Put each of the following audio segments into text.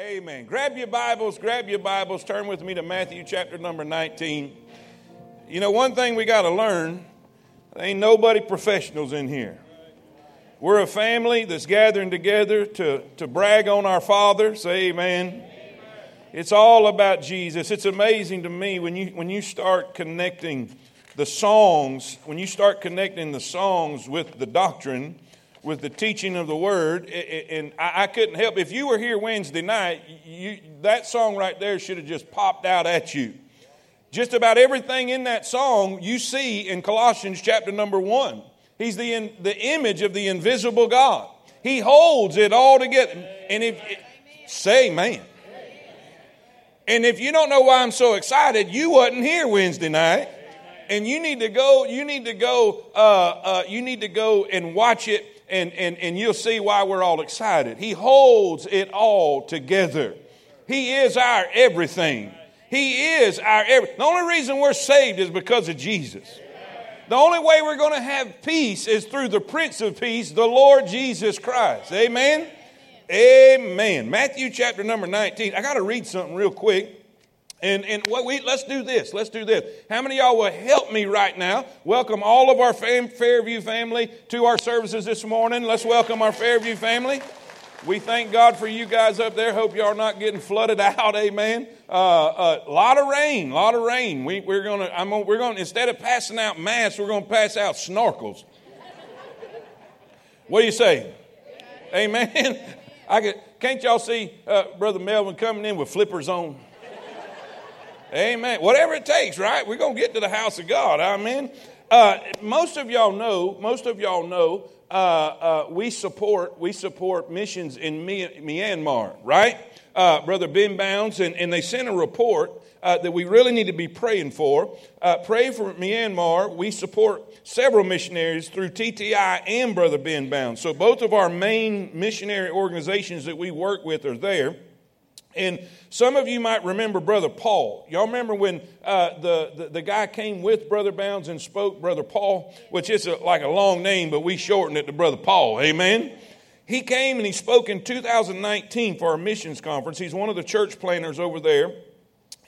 Amen. Grab your Bibles, grab your Bibles, turn with me to Matthew chapter number 19. You know, one thing we got to learn ain't nobody professionals in here. We're a family that's gathering together to, to brag on our Father. Say amen. It's all about Jesus. It's amazing to me when you, when you start connecting the songs, when you start connecting the songs with the doctrine, with the teaching of the word, and I couldn't help. If you were here Wednesday night, you, that song right there should have just popped out at you. Just about everything in that song you see in Colossians chapter number one. He's the, in, the image of the invisible God. He holds it all together. And if, say man. And if you don't know why I'm so excited, you wasn't here Wednesday night. And you need to go, you need to go, uh, uh, you need to go and watch it and, and, and you'll see why we're all excited. He holds it all together. He is our everything. He is our everything. The only reason we're saved is because of Jesus. The only way we're going to have peace is through the Prince of Peace, the Lord Jesus Christ. Amen? Amen. Matthew chapter number 19. I got to read something real quick. And, and what we, let's do this. Let's do this. How many y'all will help me right now? Welcome all of our fam, Fairview family to our services this morning. Let's welcome our Fairview family. We thank God for you guys up there. Hope y'all are not getting flooded out. Amen. A uh, uh, lot of rain, a lot of rain. We, we're I'm gonna, we're gonna, instead of passing out masks, we're gonna pass out snorkels. What do you say? Amen. I could, can't y'all see uh, Brother Melvin coming in with flippers on? Amen. Whatever it takes, right? We're going to get to the house of God. Amen. Uh, most of y'all know, most of y'all know, uh, uh, we support we support missions in Myanmar, right? Uh, Brother Ben Bounds, and, and they sent a report uh, that we really need to be praying for. Uh, pray for Myanmar. We support several missionaries through TTI and Brother Ben Bounds. So both of our main missionary organizations that we work with are there. And some of you might remember Brother Paul. Y'all remember when uh, the, the, the, guy came with Brother Bounds and spoke, Brother Paul, which is a, like a long name, but we shortened it to Brother Paul. Amen? He came and he spoke in 2019 for our missions conference. He's one of the church planners over there.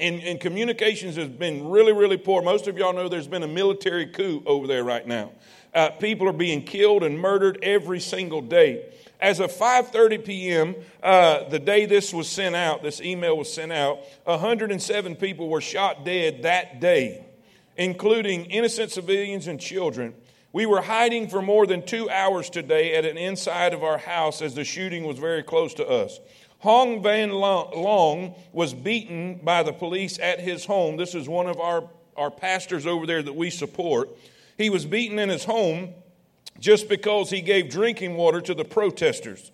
And, and communications has been really, really poor. Most of y'all know there's been a military coup over there right now. Uh, people are being killed and murdered every single day as of 5.30 p.m uh, the day this was sent out this email was sent out 107 people were shot dead that day including innocent civilians and children. We were hiding for more than two hours today at an inside of our house as the shooting was very close to us. Hong van long was beaten by the police at his home. This is one of our, our pastors over there that we support. He was beaten in his home just because he gave drinking water to the protesters.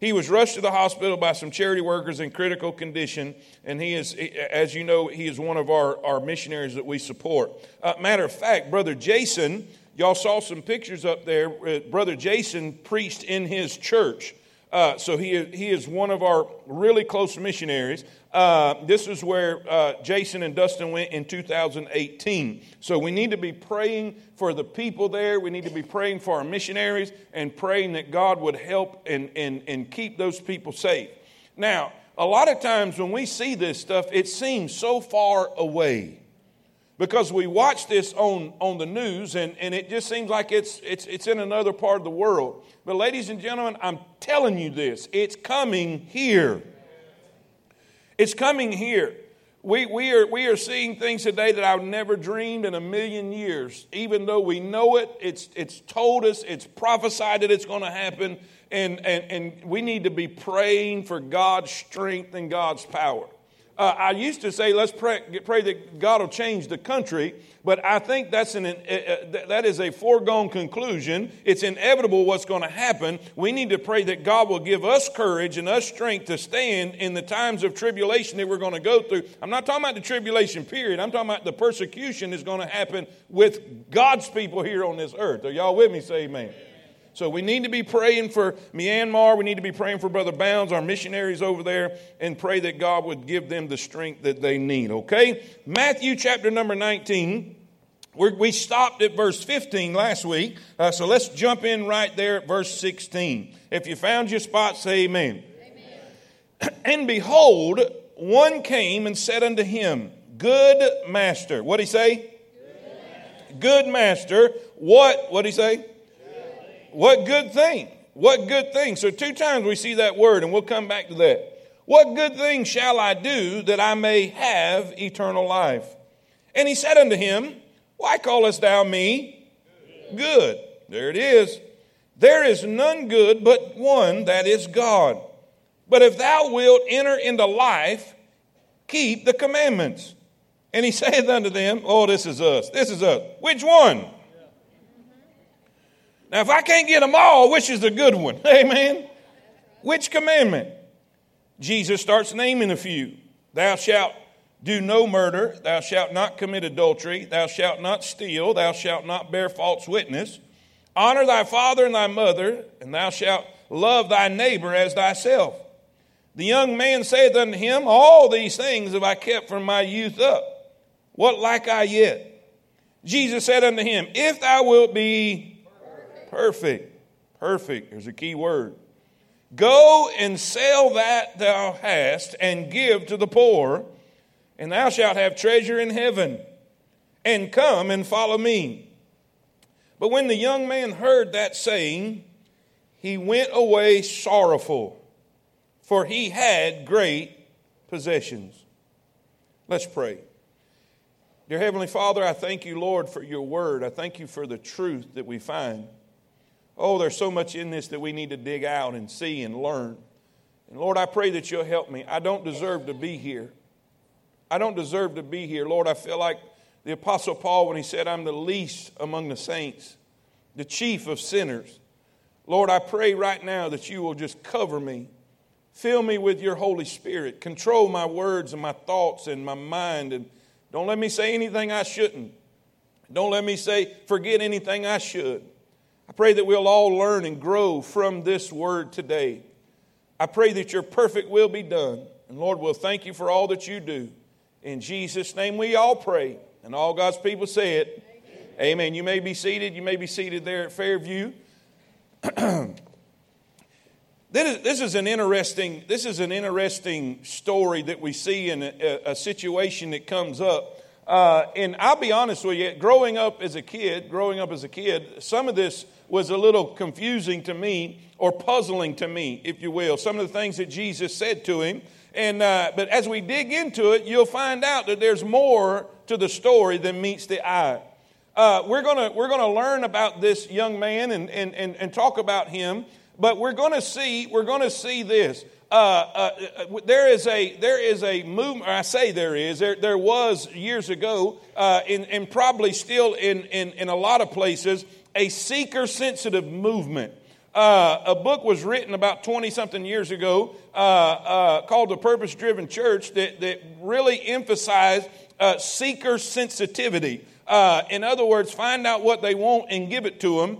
He was rushed to the hospital by some charity workers in critical condition, and he is, as you know, he is one of our, our missionaries that we support. Uh, matter of fact, Brother Jason, y'all saw some pictures up there. Uh, Brother Jason preached in his church. Uh, so he, he is one of our really close missionaries. Uh, this is where uh, Jason and Dustin went in 2018. So we need to be praying for the people there. We need to be praying for our missionaries and praying that God would help and, and, and keep those people safe. Now, a lot of times when we see this stuff, it seems so far away because we watch this on, on the news and, and it just seems like it's, it's, it's in another part of the world. But, ladies and gentlemen, I'm telling you this it's coming here. It's coming here. We, we, are, we are seeing things today that I've never dreamed in a million years. Even though we know it, it's, it's told us, it's prophesied that it's going to happen, and, and, and we need to be praying for God's strength and God's power. Uh, I used to say, let's pray, pray, that God will change the country, but I think that's an, uh, uh that is a foregone conclusion. It's inevitable what's going to happen. We need to pray that God will give us courage and us strength to stand in the times of tribulation that we're going to go through. I'm not talking about the tribulation period, I'm talking about the persecution that's going to happen with God's people here on this earth. Are y'all with me? Say amen. So we need to be praying for Myanmar. We need to be praying for Brother Bounds, our missionaries over there, and pray that God would give them the strength that they need. Okay? Matthew chapter number 19. We're, we stopped at verse 15 last week, uh, so let's jump in right there at verse 16. If you found your spot, say amen. amen. And behold, one came and said unto him, Good master. What did he say? Good master. What? What did he say? What good thing? What good thing? So, two times we see that word, and we'll come back to that. What good thing shall I do that I may have eternal life? And he said unto him, Why callest thou me good? There it is. There is none good but one, that is God. But if thou wilt enter into life, keep the commandments. And he saith unto them, Oh, this is us. This is us. Which one? Now, if I can't get them all, which is the good one? Amen. Which commandment? Jesus starts naming a few. Thou shalt do no murder. Thou shalt not commit adultery. Thou shalt not steal. Thou shalt not bear false witness. Honor thy father and thy mother, and thou shalt love thy neighbor as thyself. The young man saith unto him, All these things have I kept from my youth up. What lack I yet? Jesus said unto him, If thou wilt be perfect, perfect, there's a key word. Go and sell that thou hast and give to the poor, and thou shalt have treasure in heaven. And come and follow me. But when the young man heard that saying, he went away sorrowful, for he had great possessions. Let's pray. Dear Heavenly Father, I thank you, Lord, for your word. I thank you for the truth that we find. Oh, there's so much in this that we need to dig out and see and learn. And Lord, I pray that you'll help me. I don't deserve to be here. I don't deserve to be here. Lord, I feel like the Apostle Paul when he said, I'm the least among the saints, the chief of sinners. Lord, I pray right now that you will just cover me. Fill me with your Holy Spirit. Control my words and my thoughts and my mind and don't let me say anything I shouldn't. Don't let me say, forget anything I should. I pray that we'll all learn and grow from this word today. I pray that your perfect will be done. And Lord, we'll thank you for all that you do. In Jesus' name we all pray. And all God's people say it. Amen. Amen. You may be seated. You may be seated there at Fairview. This is, this is an interesting this is an interesting story that we see in a, a situation that comes up. Uh, and I'll be honest with you, growing up as a kid, growing up as a kid, some of this was a little confusing to me or puzzling to me, if you will. Some of the things that Jesus said to him. And, uh, but as we dig into it, you'll find out that there's more to the story than meets the eye. Uh, we're going we're gonna learn about this young man and, and, and, and talk about him but we're going to see we're going to see this. Uh, uh, uh, there is a there is a movement. I say there is there there was years ago, uh, in, and probably still in, in in a lot of places, a seeker sensitive movement. Uh, a book was written about 20 something years ago uh, called The Purpose Driven Church that, that really emphasized seeker sensitivity. in other words, find out what they want and give it to them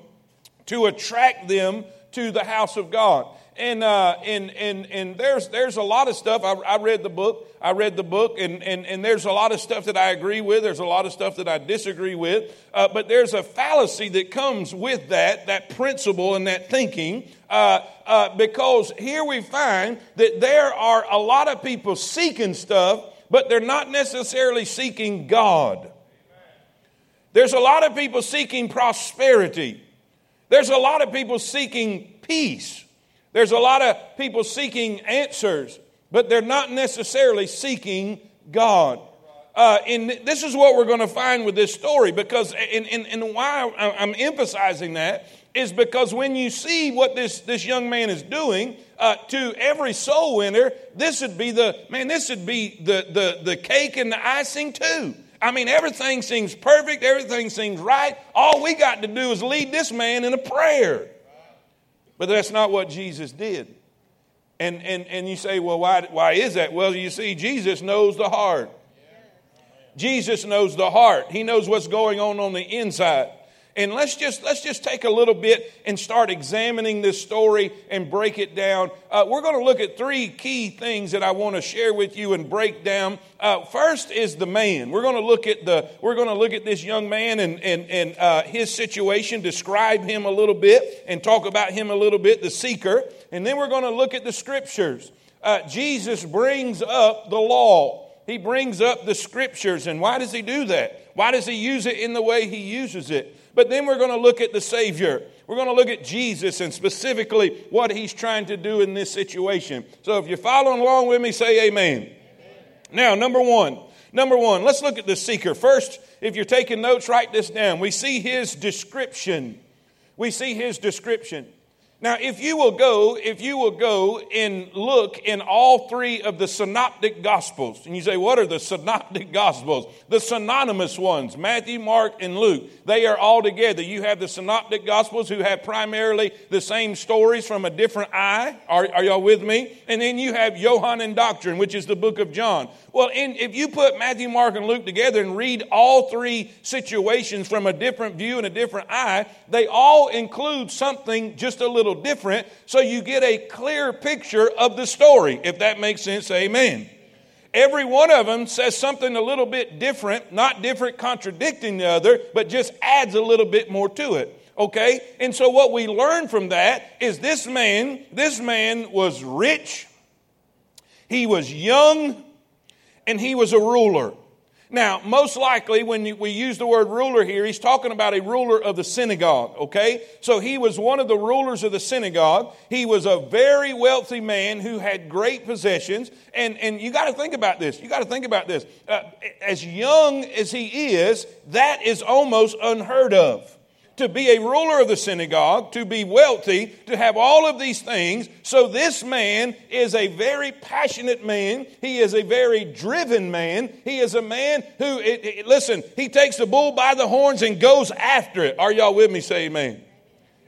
to attract them to the house of God. And, uh, and, and, and there's, there's a lot of stuff. I, I read the book. I read the book, and, and, and there's a lot of stuff that I agree with. There's a lot of stuff that I disagree with. Uh, but there's a fallacy that comes with that, that principle and that thinking. Uh, uh, because here we find that there are a lot of people seeking stuff, but they're not necessarily seeking God. There's a lot of people seeking prosperity. There's a lot of people seeking peace. There's a lot of people seeking answers, but they're not necessarily seeking God. Uh, and this is what we're going to find with this story because, and, and, and why I'm emphasizing that is because when you see what this, this young man is doing uh, to every soul winner, this would be the, man, this would be the, the, the cake and the icing too. I mean, everything seems perfect, everything seems right. All we got to do is lead this man in a prayer. But that's not what Jesus did. And, and, and you say, well, why, why is that? Well, you see, Jesus knows the heart. Jesus knows the heart. He knows what's going on on the inside and let's just let's just take a little bit and start examining this story and break it down uh, we're going to look at three key things that i want to share with you and break down uh, first is the man we're going to look at the we're going to look at this young man and and, and uh, his situation describe him a little bit and talk about him a little bit the seeker and then we're going to look at the scriptures uh, Jesus brings up the law. He brings up the scriptures. And why does he do that? Why does he use it in the way he uses it? But then we're going to look at the Savior. We're going to look at Jesus and specifically what he's trying to do in this situation. So if you're following along with me, say amen. amen. Now, number one, number one, let's look at the seeker. First, if you're taking notes, write this down. We see his description. We see his description. Now, if you will go, if you will go and look in all three of the synoptic gospels, and you say, what are the synoptic gospels? The synonymous ones, Matthew, Mark, and Luke. They are all together. You have the synoptic gospels who have primarily the same stories from a different eye. Are, are y'all with me? And then you have Johannine Doctrine, which is the book of John. Well, in, if you put Matthew, Mark, and Luke together and read all three situations from a different view and a different eye, they all include something just a little different, so you get a clear picture of the story. If that makes sense, amen. Every one of them says something a little bit different, not different contradicting the other, but just adds a little bit more to it. Okay? And so what we learn from that is this man, this man was rich, he was young, and he was a ruler. Now, most likely, when we use the word ruler here, he's talking about a ruler of the synagogue, okay? So he was one of the rulers of the synagogue. He was a very wealthy man who had great possessions. And, and you got to think about this. You got to think about this. Uh, as young as he is, that is almost unheard of to be a ruler of the synagogue, to be wealthy, to have all of these things. So this man is a very passionate man. He is a very driven man. He is a man who, it, it, listen, he takes the bull by the horns and goes after it. Are y'all with me? Say amen.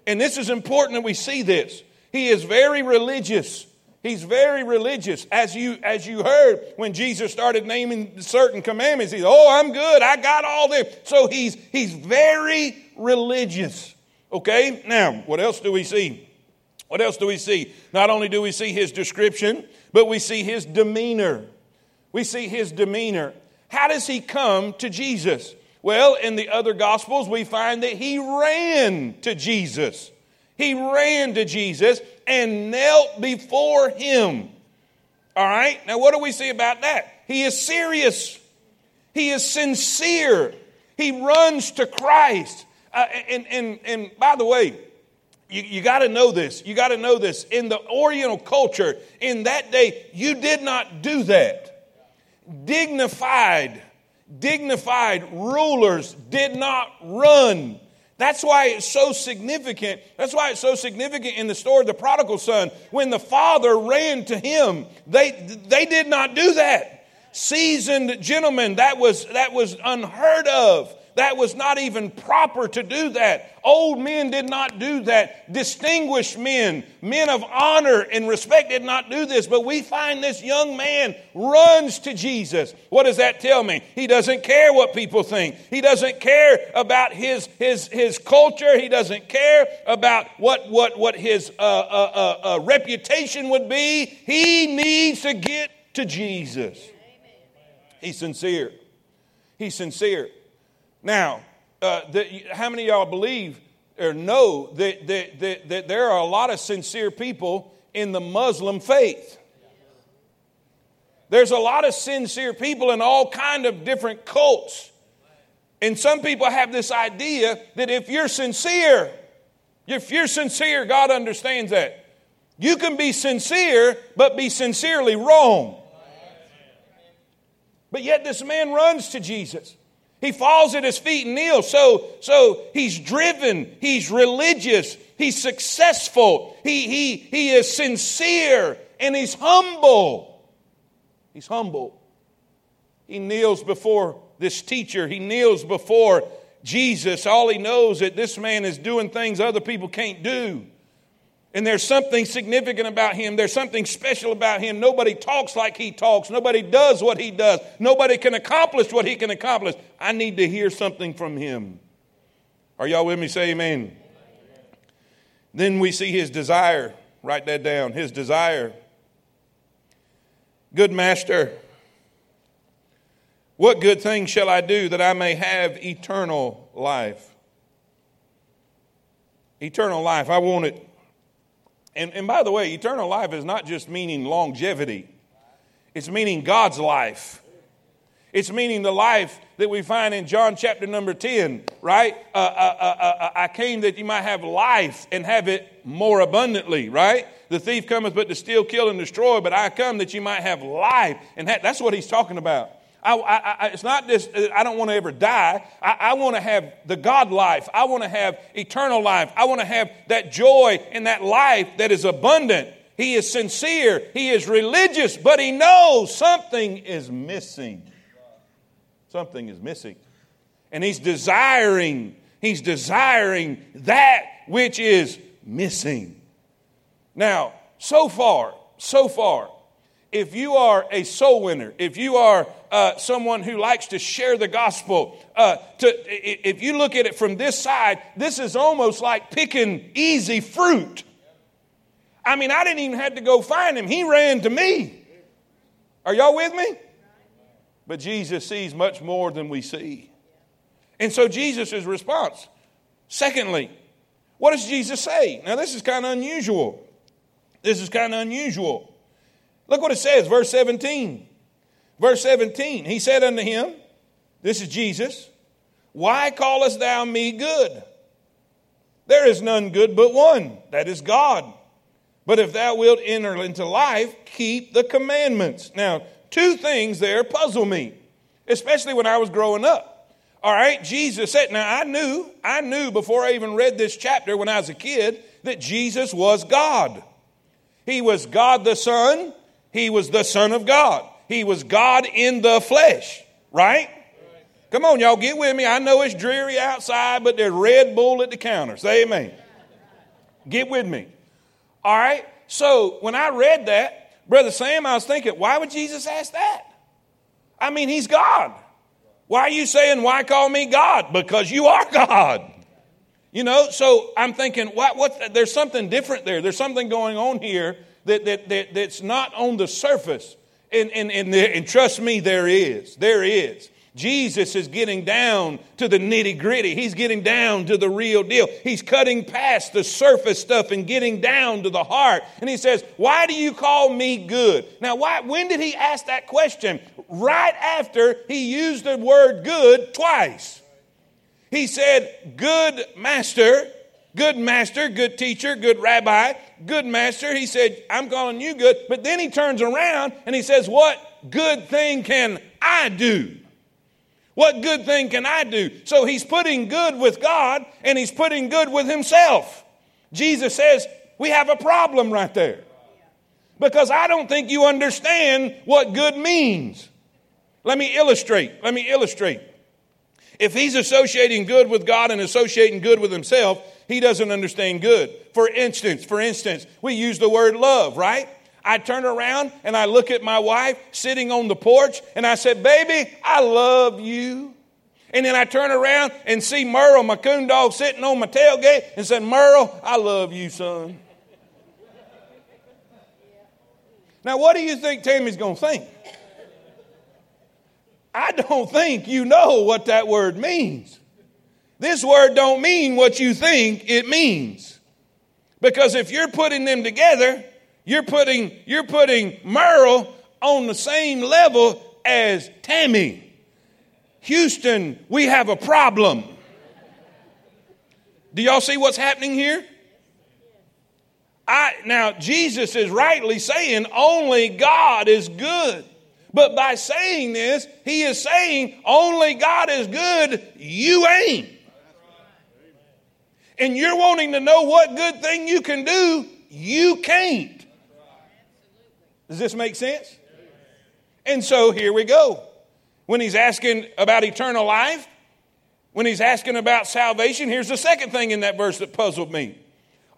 And this is important that we see this. He is very religious. He's very religious. As you, as you heard when Jesus started naming certain commandments, he's, oh, I'm good. I got all this. So he's, he's very religious. Okay? Now, what else do we see? What else do we see? Not only do we see his description, but we see his demeanor. We see his demeanor. How does he come to Jesus? Well, in the other gospels, we find that he ran to Jesus. He ran to Jesus and knelt before him. All right? Now, what do we see about that? He is serious, he is sincere, he runs to Christ. Uh, and, and, and by the way, you, you got to know this. You got to know this. In the Oriental culture, in that day, you did not do that. Dignified, dignified rulers did not run that's why it's so significant. That's why it's so significant in the story of the prodigal son. When the father ran to him, they, they did not do that. Seasoned gentlemen, that was, that was unheard of. That was not even proper to do that. Old men did not do that. Distinguished men, men of honor and respect did not do this. But we find this young man runs to Jesus. What does that tell me? He doesn't care what people think. He doesn't care about his, his, his culture. He doesn't care about what, what, what his uh, uh, uh, uh reputation would be. He needs to get to Jesus. He's sincere. He's sincere. Now, uh, the, how many of y'all believe or know that, that, that, that there are a lot of sincere people in the Muslim faith? There's a lot of sincere people in all kind of different cults. And some people have this idea that if you're sincere, if you're sincere, God understands that. You can be sincere, but be sincerely wrong. But yet this man runs to Jesus. He falls at his feet and kneels. So, so he's driven, he's religious, he's successful, he, he, he is sincere, and he's humble. He's humble. He kneels before this teacher, he kneels before Jesus. All he knows that this man is doing things other people can't do. And there's something significant about him. There's something special about him. Nobody talks like he talks. Nobody does what he does. Nobody can accomplish what he can accomplish. I need to hear something from him. Are y'all with me? Say amen. Then we see his desire. Write that down. His desire. Good master, what good thing shall I do that I may have eternal life? Eternal life. I want it And, and by the way, eternal life is not just meaning longevity, it's meaning God's life. It's meaning the life that we find in John chapter number 10, right? Uh, uh, uh, uh, I came that you might have life and have it more abundantly, right? The thief cometh but to steal, kill, and destroy, but I come that you might have life. And that's what he's talking about. I, I, I, it's not just, uh, I don't want to ever die. I, want to have the God life. I want to have eternal life. I want to have that joy and that life that is abundant. He is sincere. He is religious, but he knows something is missing. Something is missing. And he's desiring, he's desiring that which is missing. Now, so far, so far, if you are a soul winner, if you are uh, someone who likes to share the gospel, uh, to, if you look at it from this side, this is almost like picking easy fruit. I mean, I didn't even have to go find him, he ran to me. Are y'all with me? But Jesus sees much more than we see. And so Jesus' response. Secondly, what does Jesus say? Now, this is kind of unusual. This is kind of unusual. Look what it says, verse 17. Verse 17, he said unto him, This is Jesus, Why callest thou me good? There is none good but one, that is God. But if thou wilt enter into life, keep the commandments. Now, two things there puzzle me, especially when I was growing up. All right, Jesus said, now I knew, I knew before I even read this chapter when I was a kid that Jesus was God. He was God the Son, He was the Son of God. He was God in the flesh, right? Come on, y'all, get with me. I know it's dreary outside, but there's Red Bull at the counter. Say amen. Get with me. All right? So when I read that, Brother Sam, I was thinking, why would Jesus ask that? I mean, he's God. Why are you saying, why call me God? Because you are God. You know, so I'm thinking, what, what, there's something different there. There's something going on here that, that, that, that's not on the surface. And, and, and, there, and trust me, there is. There is. Jesus is getting down to the nitty gritty. He's getting down to the real deal. He's cutting past the surface stuff and getting down to the heart. And he says, Why do you call me good? Now, why, when did he ask that question? Right after he used the word good twice. He said, Good master, good master, good teacher, good rabbi good master. He said, I'm calling you good. But then he turns around and he says, What good thing can I do? What good thing can I do? So he's putting good with God and he's putting good with himself. Jesus says, We have a problem right there. Because I don't think you understand what good means. Let me illustrate. Let me illustrate. If he's associating good with God and associating good with himself, he doesn't understand good. For instance, for instance, we use the word love, right? I turn around and I look at my wife sitting on the porch and I said, Baby, I love you. And then I turn around and see Merle, my coon dog, sitting on my tailgate and said, Merle, I love you, son. Now, what do you think Tammy's going to think? I don't think you know what that word means. This word don't mean what you think it means. Because if you're putting them together, you're putting, you're putting Merle on the same level as Tammy. Houston, we have a problem. Do y'all see what's happening here? I, now, Jesus is rightly saying only God is good. But by saying this, he is saying only God is good, you ain't. And you're wanting to know what good thing you can do, you can't. Does this make sense? And so here we go. When he's asking about eternal life, when he's asking about salvation, here's the second thing in that verse that puzzled me.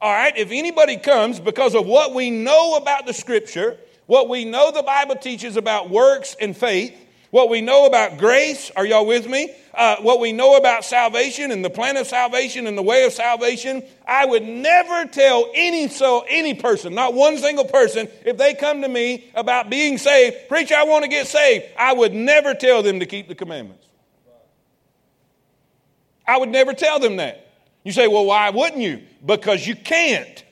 All right, if anybody comes because of what we know about the scripture, what we know the Bible teaches about works and faith, what we know about grace, are y'all with me? Uh, what we know about salvation and the plan of salvation and the way of salvation, I would never tell any so any person, not one single person, if they come to me about being saved, preacher, I want to get saved. I would never tell them to keep the commandments. I would never tell them that. You say, well, why wouldn't you? Because you can't.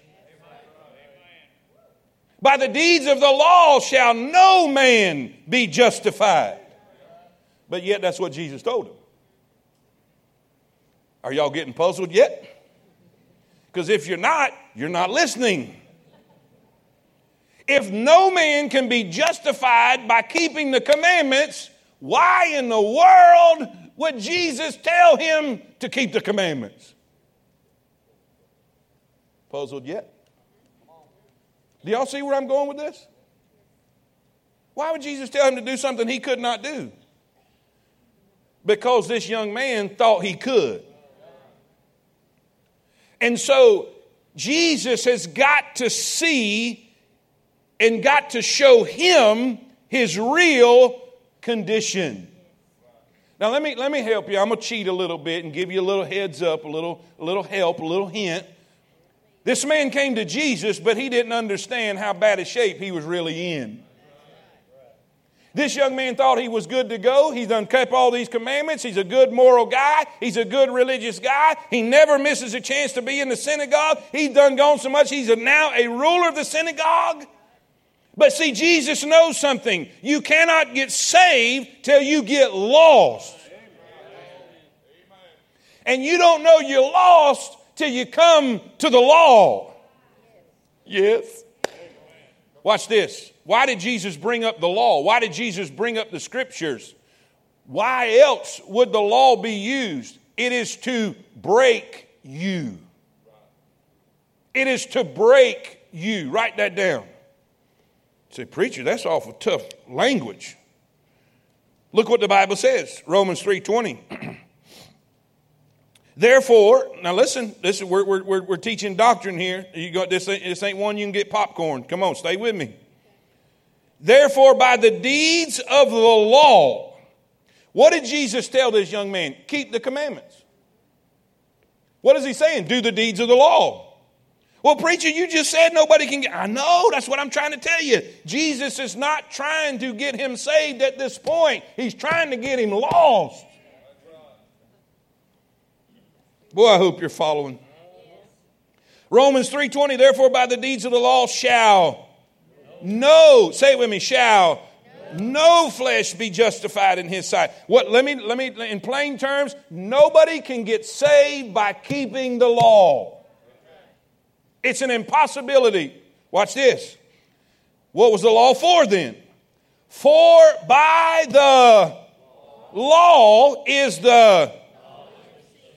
By the deeds of the law shall no man be justified. But yet, that's what Jesus told him. Are y'all getting puzzled yet? Because if you're not, you're not listening. If no man can be justified by keeping the commandments, why in the world would Jesus tell him to keep the commandments? Puzzled yet? Do y'all see where I'm going with this? Why would Jesus tell him to do something he could not do? Because this young man thought he could. And so Jesus has got to see and got to show him his real condition. Now let me let me help you. I'm gonna cheat a little bit and give you a little heads up, a little, a little help, a little hint. This man came to Jesus, but he didn't understand how bad a shape he was really in. This young man thought he was good to go. He's done kept all these commandments. He's a good moral guy. He's a good religious guy. He never misses a chance to be in the synagogue. He's done gone so much. He's now a ruler of the synagogue. But see, Jesus knows something. You cannot get saved till you get lost. And you don't know you're lost till you come to the law. Yes. Watch this. Why did Jesus bring up the law? Why did Jesus bring up the scriptures? Why else would the law be used? It is to break you. It is to break you. Write that down. Say, preacher, that's awful tough language. Look what the Bible says, Romans 3:20. Therefore, now listen, this, is we're, we're, we're teaching doctrine here. You got, this, this ain't one you can get popcorn. Come on, stay with me. Therefore, by the deeds of the law, what did Jesus tell this young man? Keep the commandments. What is he saying? Do the deeds of the law. Well, preacher, you just said nobody can get. I know, that's what I'm trying to tell you. Jesus is not trying to get him saved at this point, he's trying to get him lost. Boy, I hope you're following. Romans 3:20 therefore by the deeds of the law shall no, say it with me, shall no flesh be justified in his sight. What let me let me in plain terms, nobody can get saved by keeping the law. It's an impossibility. Watch this. What was the law for then? For by the law is the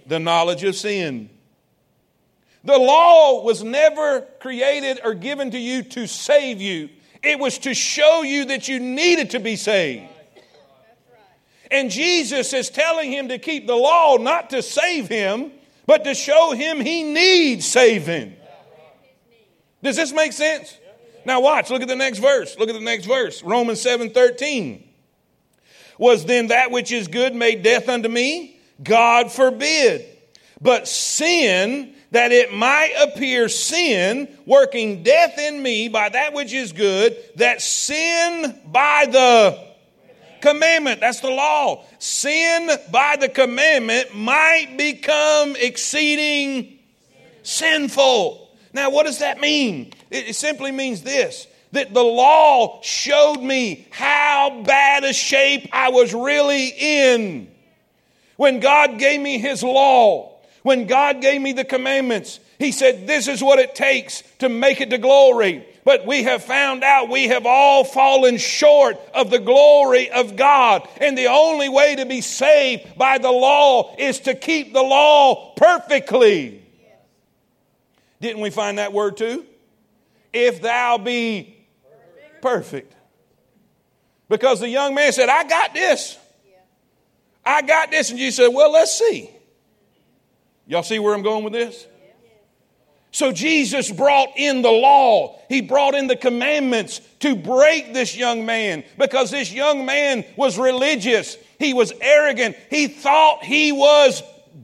the knowledge of sin. The law was never created or given to you to save you. It was to show you that you needed to be saved. And Jesus is telling him to keep the law not to save him, but to show him he needs saving. Does this make sense? Now watch, look at the next verse. Look at the next verse. Romans 7 13. Was then that which is good made death unto me? God forbid. But sin, that it might appear sin, working death in me by that which is good, that sin by the commandment, that's the law, sin by the commandment might become exceeding sinful. Now, what does that mean? It simply means this that the law showed me how bad a shape I was really in. When God gave me His law, when God gave me the commandments, He said, This is what it takes to make it to glory. But we have found out we have all fallen short of the glory of God. And the only way to be saved by the law is to keep the law perfectly. Didn't we find that word too? If thou be perfect. Because the young man said, I got this. I got this. And you said, Well, let's see. Y'all see where I'm going with this? So Jesus brought in the law. He brought in the commandments to break this young man because this young man was religious. He was arrogant. He thought he was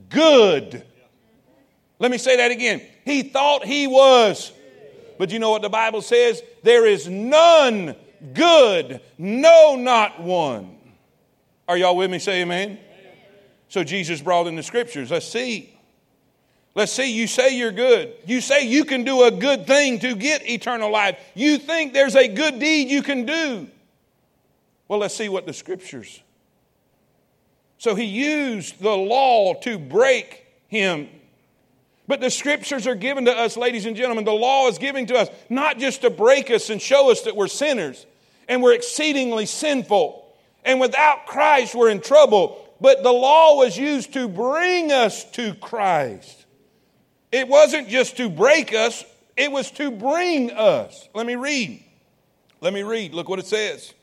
good. Let me say that again. He thought he was. But you know what the Bible says? There is none good, no, not one. Are y'all with me? Say amen. So Jesus brought in the scriptures. Let's see. Let's see, you say you're good. You say you can do a good thing to get eternal life. You think there's a good deed you can do. Well, let's see what the scriptures. So he used the law to break him. But the scriptures are given to us, ladies and gentlemen. The law is given to us not just to break us and show us that we're sinners and we're exceedingly sinful. And without Christ, we're in trouble. But the law was used to bring us to Christ. It wasn't just to break us, it was to bring us. Let me read. Let me read. Look what it says.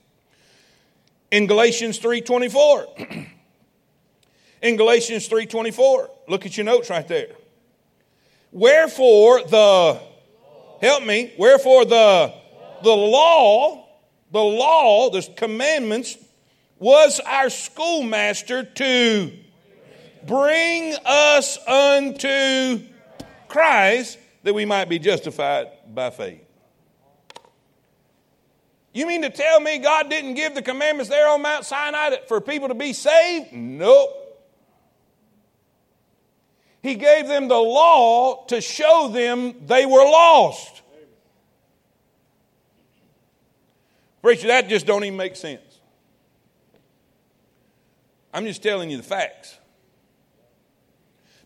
In Galatians 3:24. In Galatians 3:24. Look at your notes right there. Wherefore the help me, wherefore the the law, the law, the commandments was our schoolmaster to bring us unto Christ that we might be justified by faith. You mean to tell me God didn't give the commandments there on Mount Sinai for people to be saved? Nope. He gave them the law to show them they were lost. Preacher, that just don't even make sense. I'm just telling you the facts.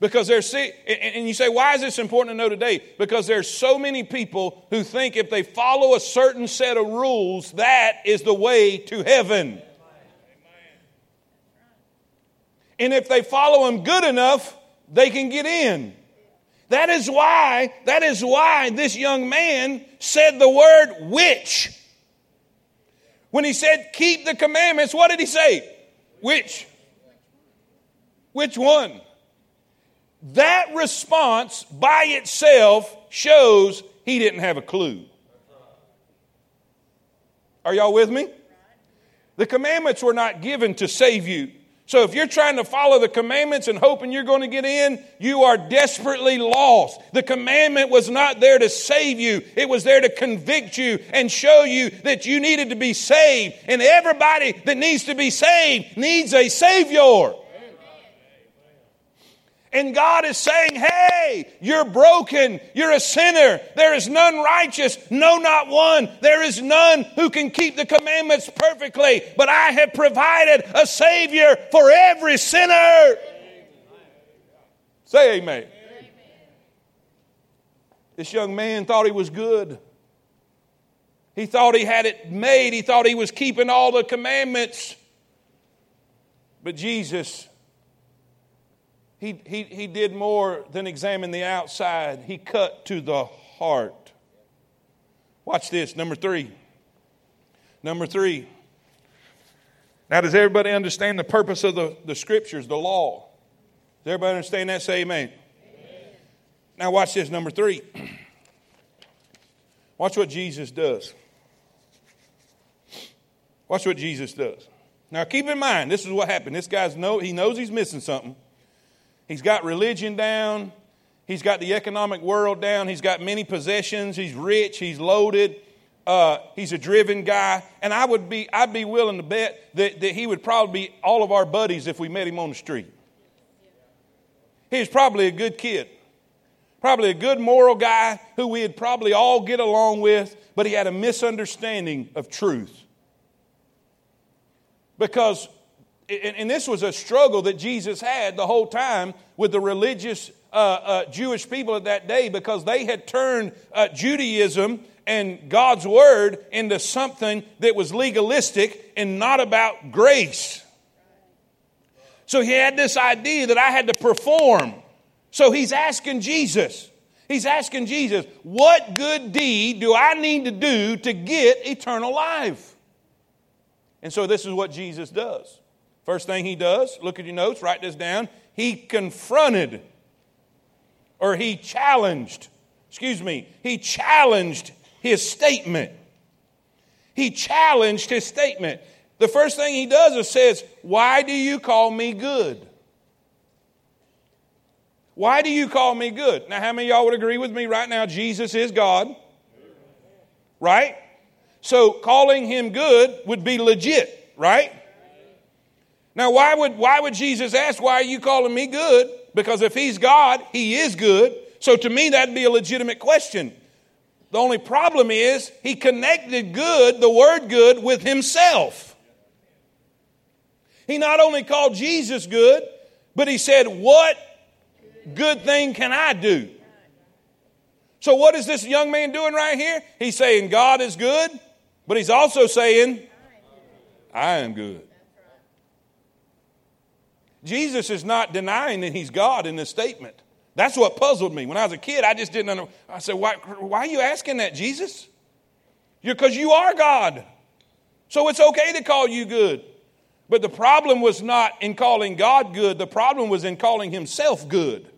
Because there's, and you say, why is this important to know today? Because there's so many people who think if they follow a certain set of rules, that is the way to heaven. And if they follow them good enough, they can get in. That is why, that is why this young man said the word which. When he said, keep the commandments, what did he say? Which? Which one? That response by itself shows he didn't have a clue. Are y'all with me? The commandments were not given to save you. So if you're trying to follow the commandments and hoping you're going to get in, you are desperately lost. The commandment was not there to save you. It was there to convict you and show you that you needed to be saved. And everybody that needs to be saved needs a savior. And God is saying, Hey, you're broken. You're a sinner. There is none righteous. No, not one. There is none who can keep the commandments perfectly. But I have provided a Savior for every sinner. Say amen. amen. This young man thought he was good. He thought he had it made. He thought he was keeping all the commandments. But Jesus he, he, he did more than examine the outside, he cut to the heart. Watch this, number three. Number three. Now, does everybody understand the purpose of the, the scriptures, the law? Does everybody understand that? Say amen. amen. Now, watch this, number three. Watch what Jesus does. Watch what Jesus does. Now, keep in mind, this is what happened. This guy's know he knows he's missing something. He's got religion down. He's got the economic world down. He's got many possessions. He's rich. He's loaded. Uh, he's a driven guy. And I would be, I'd be willing to bet that, that he would probably be all of our buddies if we met him on the street. He's probably a good kid. Probably a good moral guy who we'd probably all get along with, but he had a misunderstanding of truth. Because and, this was a struggle that Jesus had the whole time with the religious uh, uh, Jewish people of that day because they had turned uh, Judaism and God's word into something that was legalistic and not about grace. So he had this idea that I had to perform. So he's asking Jesus, he's asking Jesus, what good deed do I need to do to get eternal life? And so this is what Jesus does. First thing he does, look at your notes, write this down. He confronted or he challenged, excuse me, he challenged his statement. He challenged his statement. The first thing he does is says, Why do you call me good? Why do you call me good? Now, how many y'all would agree with me right now? Jesus is God. Right? So calling him good would be legit, right? Now, why would, why would Jesus ask, Why are you calling me good? because if he's God, he is good. So to me, that'd be a legitimate question. The only problem is he connected good, the word good, with himself. He not only called Jesus good, but he said, What good thing can I do? So, what is this young man doing right here? He's saying, God is good, but he's also saying, I am good. Jesus is not denying that he's God in this statement. That's what puzzled me. When I was a kid, I just didn't understand. I said, why, why are you asking that, Jesus? Because you are God. So it's okay to call you good. But the problem was not in calling God good, the problem was in calling himself good.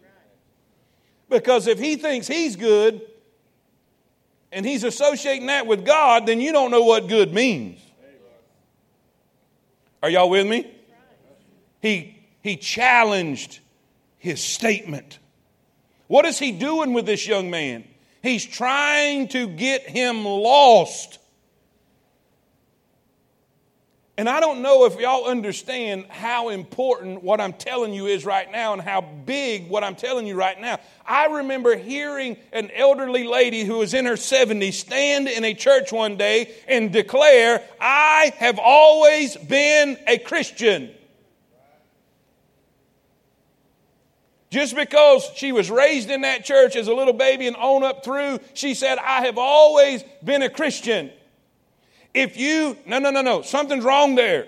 Because if he thinks he's good and he's associating that with God, then you don't know what good means. Are y'all with me? He, he challenged his statement. What is he doing with this young man? He's trying to get him lost. And I don't know if y'all understand how important what I'm telling you is right now and how big what I'm telling you right now. I remember hearing an elderly lady who was in her 70s stand in a church one day and declare, I have always been a Christian. Just because she was raised in that church as a little baby and on up through, she said, I have always been a Christian. If you, no, no, no, no, something's wrong there.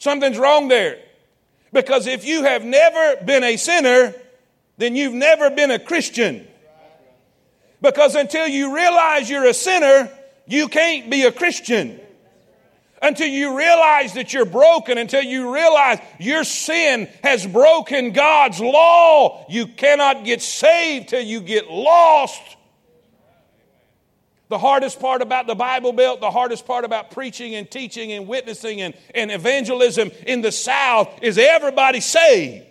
Something's wrong there. Because if you have never been a sinner, then you've never been a Christian. Because until you realize you're a sinner, you can't be a Christian. Until you realize that you're broken, until you realize your sin has broken God's law, you cannot get saved till you get lost the hardest part about the Bible Belt, the hardest part about preaching and teaching and witnessing and, and evangelism in the South is everybody saved.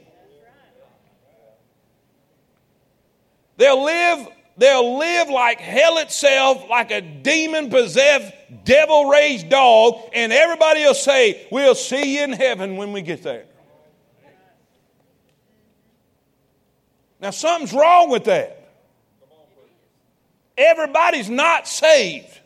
They'll live, they'll live like hell itself, like a demon possessed, devil raised dog, and everybody will say, We'll see you in heaven when we get there. Now, something's wrong with that. Everybody's not saved.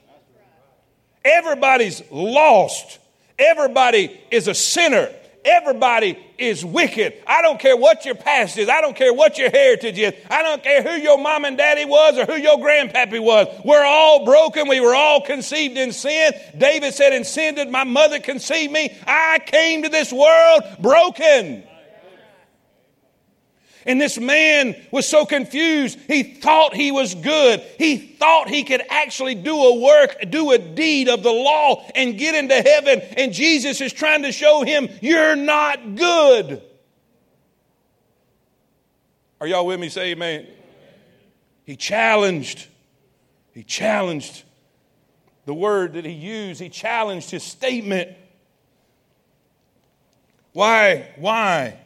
Everybody's lost. Everybody is a sinner. Everybody is wicked. I don't care what your past is. I don't care what your heritage is. I don't care who your mom and daddy was or who your grandpappy was. We're all broken. We were all conceived in sin. David said, In sin did my mother conceive me. I came to this world broken. And this man was so confused. He thought he was good. He thought he could actually do a work, do a deed of the law and get into heaven. And Jesus is trying to show him, you're not good. Are y'all with me? Say amen. He challenged. He challenged the word that he used. He challenged his statement. Why? Why?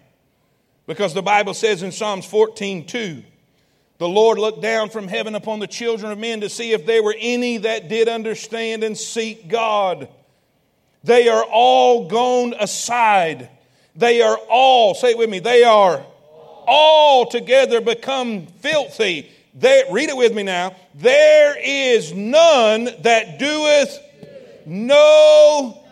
Because the Bible says in Psalms 14 2, the Lord looked down from heaven upon the children of men to see if there were any that did understand and seek God. They are all gone aside. They are all, say it with me, they are all together become filthy. Read it with me now. There is none that doeth no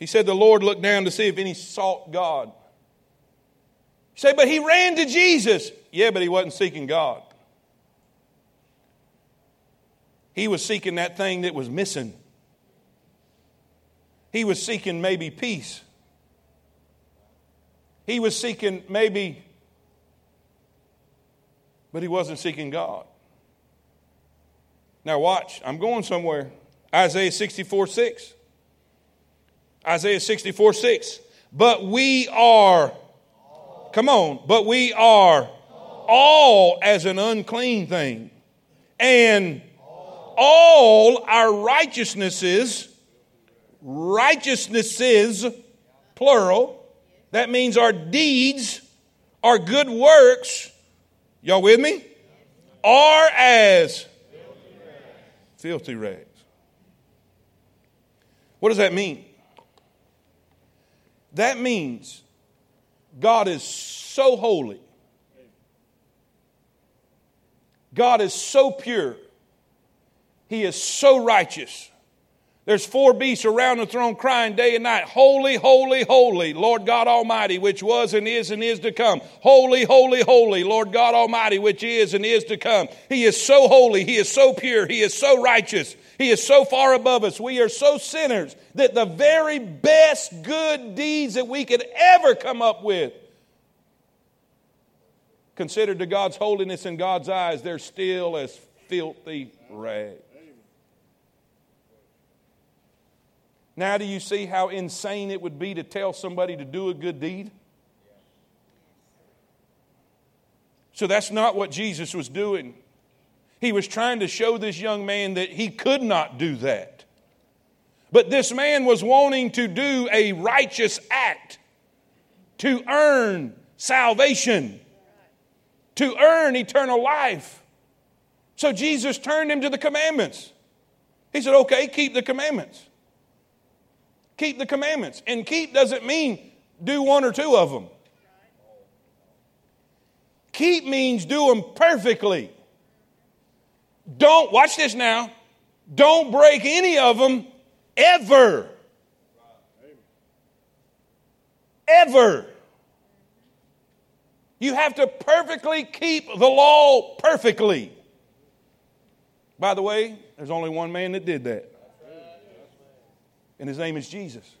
He said the Lord looked down to see if any sought God. You say, but he ran to Jesus. Yeah, but he wasn't seeking God. He was seeking that thing that was missing. He was seeking maybe peace. He was seeking maybe, but he wasn't seeking God. Now, watch, I'm going somewhere. Isaiah 64 6. Isaiah 64 6. But we are, come on, but we are all as an unclean thing. And all our righteousnesses, righteousnesses, plural, that means our deeds, our good works, y'all with me? Are as filthy rags. What does that mean? That means God is so holy. God is so pure. He is so righteous. There's four beasts around the throne crying day and night, Holy, holy, holy, Lord God Almighty, which was and is and is to come. Holy, holy, holy, Lord God Almighty, which is and is to come. He is so holy. He is so pure. He is so righteous. He is so far above us. We are so sinners that the very best good deeds that we could ever come up with, considered to God's holiness in God's eyes, they're still as filthy rags. Now, do you see how insane it would be to tell somebody to do a good deed? So that's not what Jesus was doing. He was trying to show this young man that he could not do that. But this man was wanting to do a righteous act to earn salvation, to earn eternal life. So Jesus turned him to the commandments. He said, Okay, keep the commandments keep the commandments. And keep doesn't mean do one or two of them. Keep means do them perfectly. Don't, watch this now, don't break any of them ever. Ever. You have to perfectly keep the law perfectly. By the way, there's only one man that did that and his name is Jesus.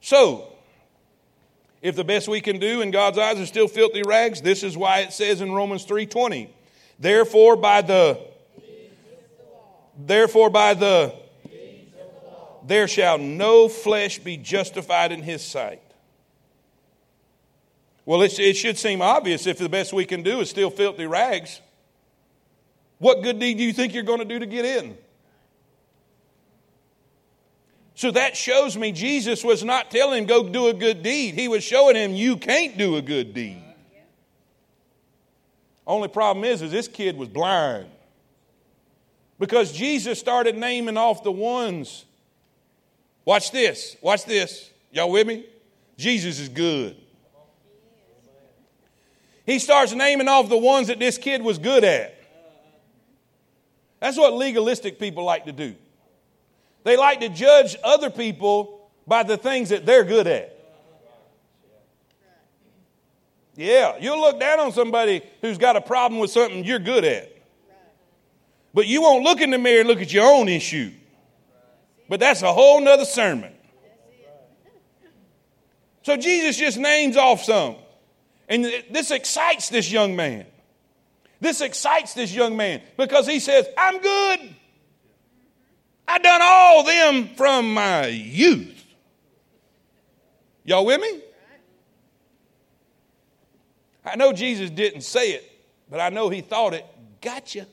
So, if the best we can do in God's eyes is still filthy rags, this is why it says in Romans 3:20, therefore by the therefore by the there shall no flesh be justified in his sight. Well, it, it should seem obvious if the best we can do is still filthy rags. What good deed do you think you're going to do to get in? So that shows me Jesus was not telling him, go do a good deed. He was showing him, you can't do a good deed. Only problem is, is this kid was blind. Because Jesus started naming off the ones. Watch this. Watch this. Y'all with me? Jesus is good. He starts naming off the ones that this kid was good at. That's what legalistic people like to do. They like to judge other people by the things that they're good at. Yeah, you'll look down on somebody who's got a problem with something you're good at. But you won't look in the mirror and look at your own issue. But that's a whole nother sermon. So Jesus just names off some. And this excites this young man. This excites this young man because he says, I'm good. I done all them from my youth. Y'all with me? I know Jesus didn't say it, but I know he thought it. Gotcha.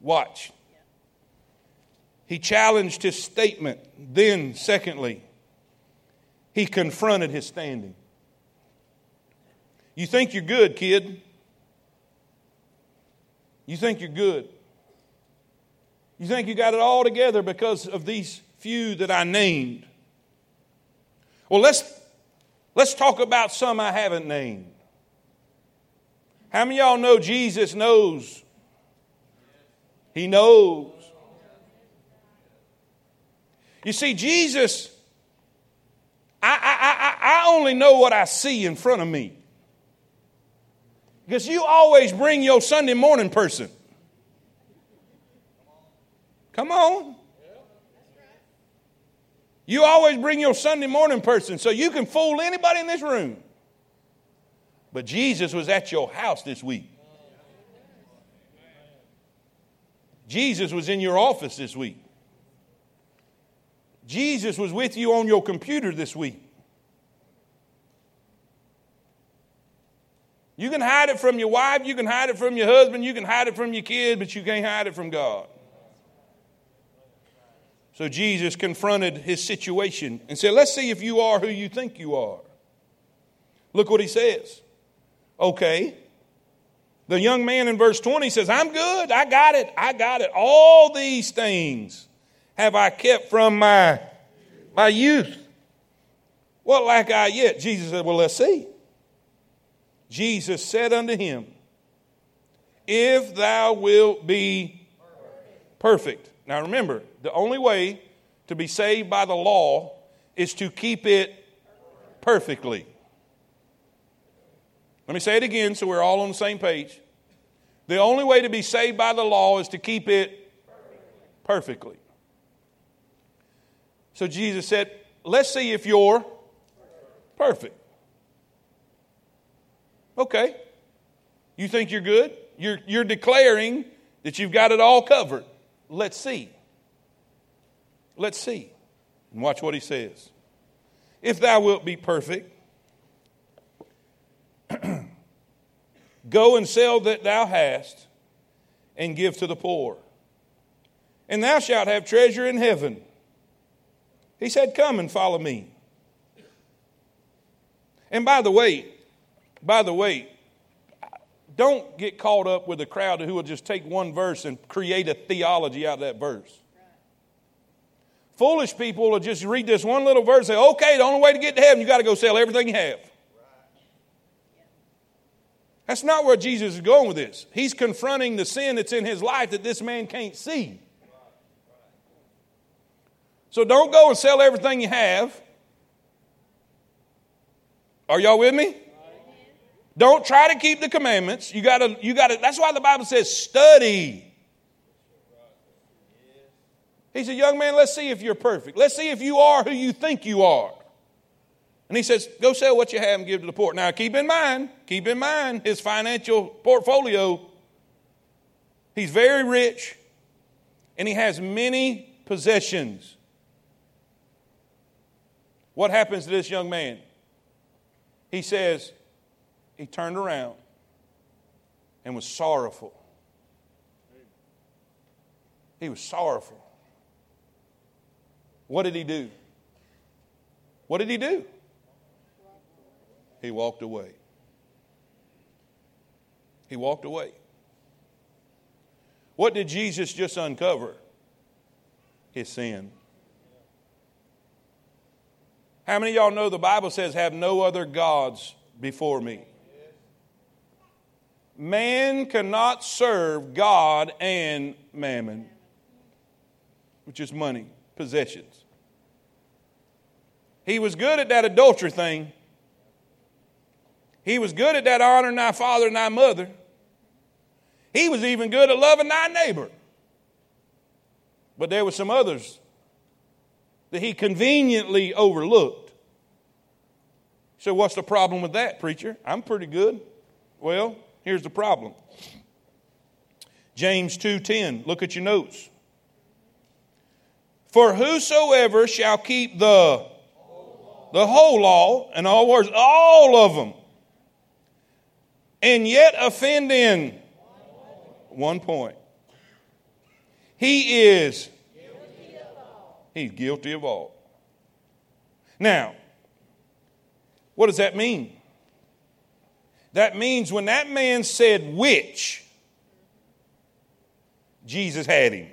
Watch. He challenged his statement. Then, secondly, he confronted his standing. You think you're good, kid. You think you're good. You think you got it all together because of these few that I named. Well, let's, let's talk about some I haven't named. How many y'all know Jesus knows? He knows. You see, Jesus, I, I, I, I only know what I see in front of me. Because you always bring your Sunday morning person. Come on. You always bring your Sunday morning person so you can fool anybody in this room. But Jesus was at your house this week. Jesus was in your office this week. Jesus was with you on your computer this week. You can hide it from your wife, you can hide it from your husband, you can hide it from your kids, but you can't hide it from God. So Jesus confronted his situation and said, Let's see if you are who you think you are. Look what he says. Okay. The young man in verse 20 says, I'm good. I got it. I got it. All these things have I kept from my, my youth? What lack I yet? Jesus said, Well, let's see. Jesus said unto him, If thou wilt be perfect. Now remember, the only way to be saved by the law is to keep it perfectly. Let me say it again so we're all on the same page. The only way to be saved by the law is to keep it perfectly. So Jesus said, Let's see if you're perfect. Okay. You think you're good? You're, you're declaring that you've got it all covered. Let's see. Let's see. And watch what he says. If thou wilt be perfect, go and sell that thou hast and give to the poor. And thou shalt have treasure in heaven. He said, Come and follow me. And by the way, by the way, don't get caught up with a crowd who will just take one verse and create a theology out of that verse. Foolish people will just read this one little verse and say, okay, the only way to get to heaven, you got to go sell everything you have. That's not where Jesus is going with this. He's confronting the sin that's in his life that this man can't see. So don't go and sell everything you have. Are y'all with me? Don't try to keep the commandments. You gotta, you gotta, that's why the Bible says study. He said, Young man, let's see if you're perfect. Let's see if you are who you think you are. And he says, Go sell what you have and give to the poor. Now, keep in mind, keep in mind his financial portfolio. He's very rich and he has many possessions. What happens to this young man? He says, he turned around and was sorrowful. He was sorrowful. What did he do? What did he do? He walked away. He walked away. What did Jesus just uncover? His sin. How many of y'all know the Bible says, have no other gods before me? Man cannot serve God and mammon, which is money, possessions. He was good at that adultery thing. He was good at that honoring thy father and thy mother. He was even good at loving thy neighbor. But there were some others that he conveniently overlooked. So, what's the problem with that, preacher? I'm pretty good. Well, Here's the problem. James 2:10. Look at your notes. For whosoever shall keep the the whole law, in all words, all of them, and yet offend in one point. He is he's guilty of all. Now, what does that mean? That means when that man said which, Jesus had him.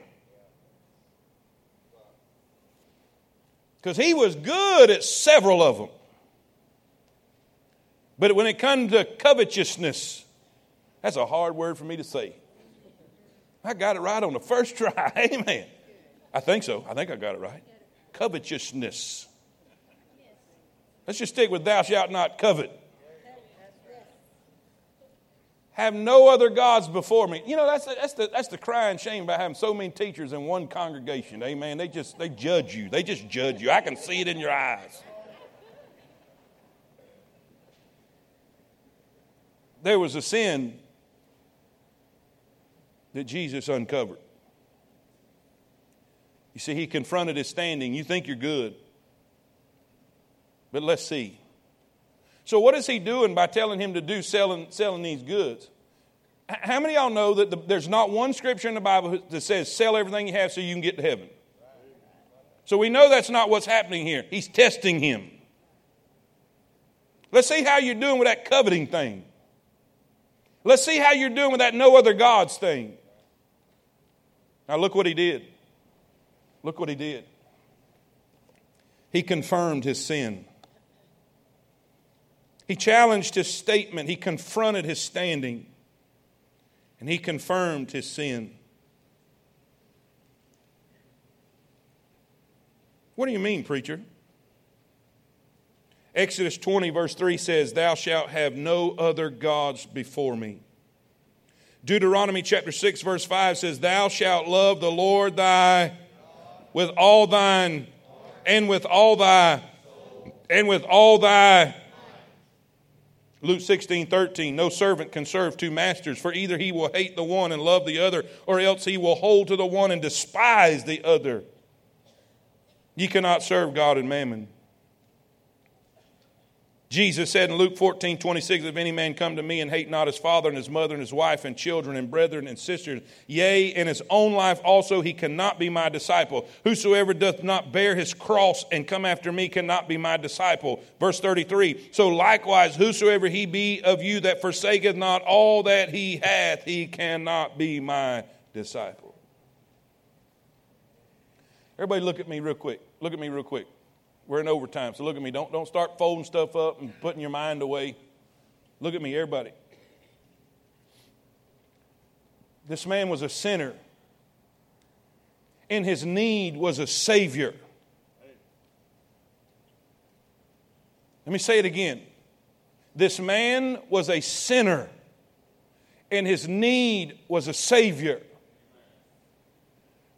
Because he was good at several of them. But when it comes to covetousness, that's a hard word for me to say. I got it right on the first try. Amen. I think so. I think I got it right. Covetousness. Let's just stick with thou shalt not covet have no other gods before me. You know, that's the, that's the, that's the crying shame about having so many teachers in one congregation. Amen. They just, they judge you. They just judge you. I can see it in your eyes. There was a sin that Jesus uncovered. You see, he confronted his standing. You think you're good. But let's see. So, what is he doing by telling him to do selling, selling these goods? How many of y'all know that the, there's not one scripture in the Bible that says sell everything you have so you can get to heaven? So we know that's not what's happening here. He's testing him. Let's see how you're doing with that coveting thing. Let's see how you're doing with that no other gods thing. Now, look what he did. Look what he did. He confirmed his sin. He challenged his statement. He confronted his standing. And he confirmed his sin. What do you mean, preacher? Exodus 20, verse 3 says, Thou shalt have no other gods before me. Deuteronomy chapter 6, verse 5 says, Thou shalt love the Lord thy with all thine and with all thy and with all thy Luke 16, 13, no servant can serve two masters, for either he will hate the one and love the other, or else he will hold to the one and despise the other. Ye cannot serve God and mammon. Jesus said in Luke 14, 26, If any man come to me and hate not his father and his mother and his wife and children and brethren and sisters, yea, in his own life also, he cannot be my disciple. Whosoever doth not bear his cross and come after me cannot be my disciple. Verse 33, So likewise, whosoever he be of you that forsaketh not all that he hath, he cannot be my disciple. Everybody look at me real quick. Look at me real quick. We're in overtime, so look at me. Don't, don't start folding stuff up and putting your mind away. Look at me, everybody. This man was a sinner, and his need was a Savior. Let me say it again. This man was a sinner, and his need was a Savior.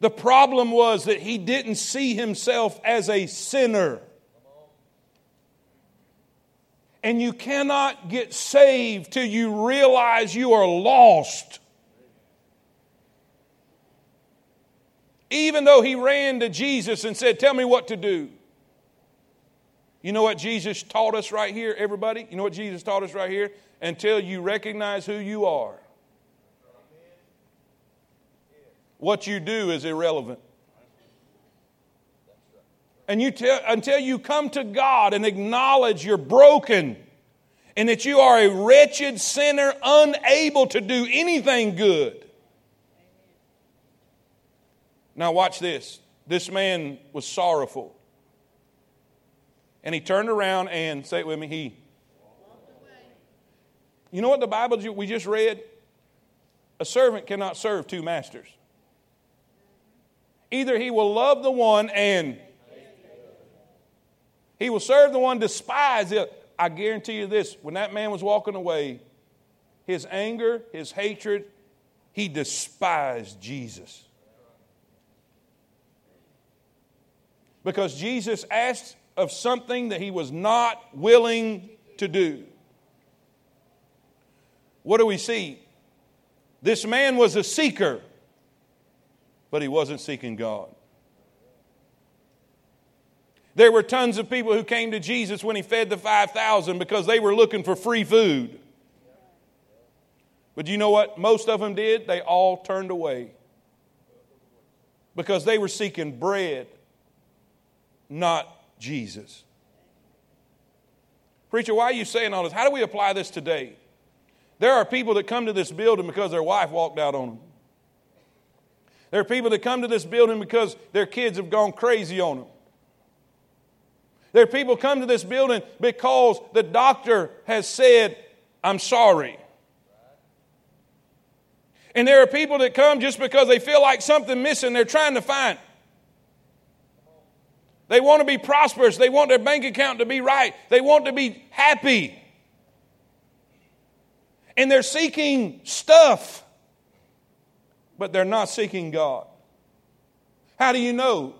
The problem was that he didn't see himself as a sinner. And you cannot get saved till you realize you are lost. Even though he ran to Jesus and said, Tell me what to do. You know what Jesus taught us right here, everybody? You know what Jesus taught us right here? Until you recognize who you are what you do is irrelevant. And you until you come to God and acknowledge you're broken and that you are a wretched sinner unable to do anything good. Now, watch this. This man was sorrowful. And he turned around and, say it with me, he. You know what the Bible we just read? A servant cannot serve two masters. Either he will love the one and he will serve the one, despise it. I guarantee you this when that man was walking away, his anger, his hatred, he despised Jesus. Because Jesus asked of something that he was not willing to do. What do we see? This man was a seeker but he wasn't seeking God. There were tons of people who came to Jesus when he fed the 5,000 because they were looking for free food. But you know what most of them did? They all turned away because they were seeking bread, not Jesus. Preacher, why are you saying all this? How do we apply this today? There are people that come to this building because their wife walked out on them. There are people that come to this building because their kids have gone crazy on them. There are people come to this building because the doctor has said, I'm sorry. And there are people that come just because they feel like something missing they're trying to find. They want to be prosperous. They want their bank account to be right. They want to be happy. And they're seeking stuff but they're not seeking God. How do you know?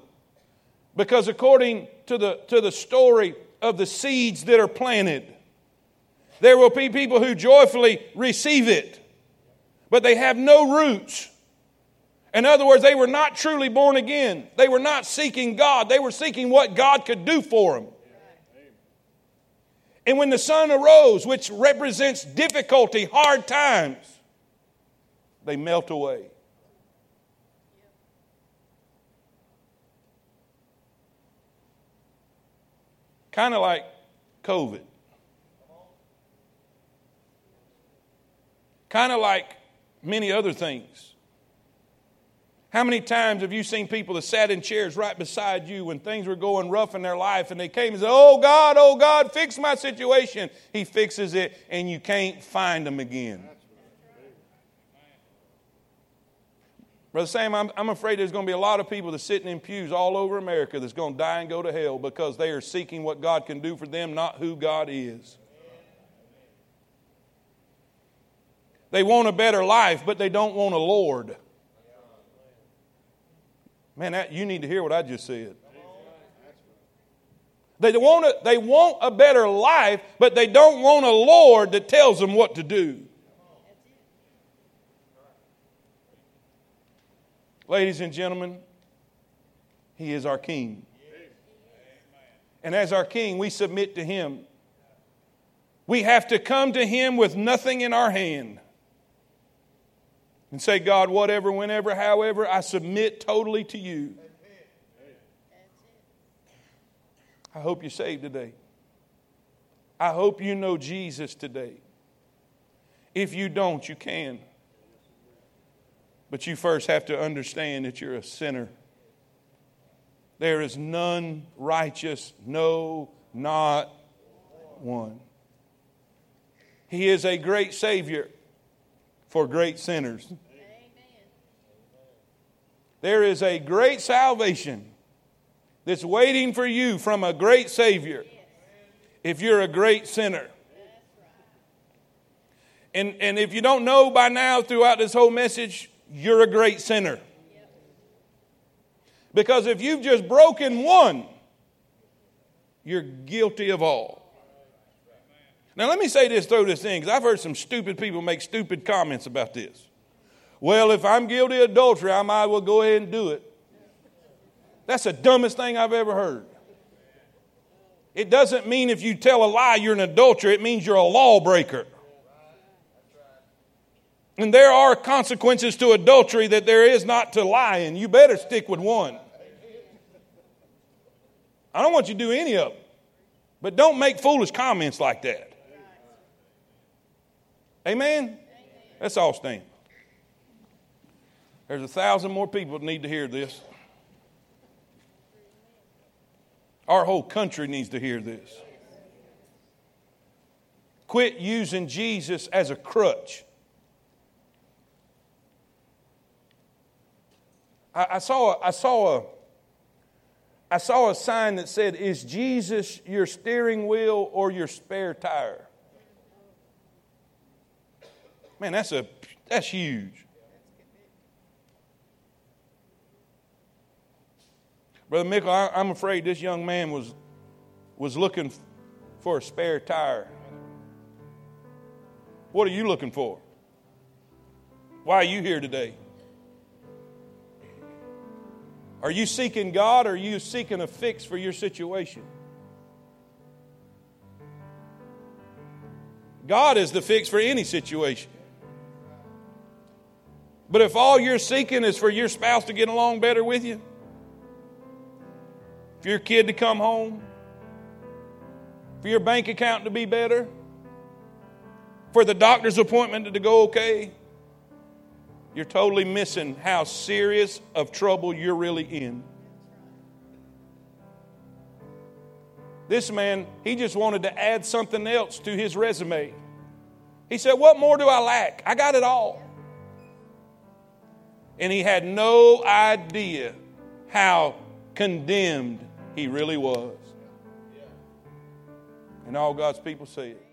Because according to the, to the story of the seeds that are planted, there will be people who joyfully receive it, but they have no roots. In other words, they were not truly born again. They were not seeking God. They were seeking what God could do for them. And when the sun arose, which represents difficulty, hard times, they melt away. Kind of like COVID. Kind of like many other things. How many times have you seen people that sat in chairs right beside you when things were going rough in their life and they came and said, Oh God, oh God, fix my situation? He fixes it and you can't find them again. Brother Sam, I'm, I'm afraid there's going to be a lot of people that's sitting in pews all over America that's going to die and go to hell because they are seeking what God can do for them, not who God is. They want a better life, but they don't want a Lord. Man, that, you need to hear what I just said. They want, a, they want a better life, but they don't want a Lord that tells them what to do. Ladies and gentlemen, He is our King. And as our King, we submit to Him. We have to come to Him with nothing in our hand and say, God, whatever, whenever, however, I submit totally to you. I hope you're saved today. I hope you know Jesus today. If you don't, you can. But you first have to understand that you're a sinner. There is none righteous, no, not one. He is a great Savior for great sinners. Amen. There is a great salvation that's waiting for you from a great Savior if you're a great sinner. And, and if you don't know by now throughout this whole message, you're a great sinner. Because if you've just broken one, you're guilty of all. Now, let me say this, throw this in, because I've heard some stupid people make stupid comments about this. Well, if I'm guilty of adultery, I might well go ahead and do it. That's the dumbest thing I've ever heard. It doesn't mean if you tell a lie you're an adulterer, it means you're a lawbreaker. And there are consequences to adultery that there is not to lying. You better stick with one. I don't want you to do any of them. But don't make foolish comments like that. Amen? Let's all stand. There's a thousand more people that need to hear this. Our whole country needs to hear this. Quit using Jesus as a crutch. I, I, saw, I, saw a, I saw a sign that said, Is Jesus your steering wheel or your spare tire? Man, that's a that's huge. Brother Mickle, I, I'm afraid this young man was was looking for a spare tire. What are you looking for? Why are you here today? Are you seeking God or are you seeking a fix for your situation? God is the fix for any situation. But if all you're seeking is for your spouse to get along better with you, for your kid to come home, for your bank account to be better, for the doctor's appointment to go okay, you're totally missing how serious of trouble you're really in. This man, he just wanted to add something else to his resume. He said, What more do I lack? I got it all and he had no idea how condemned he really was. And all God's people say it.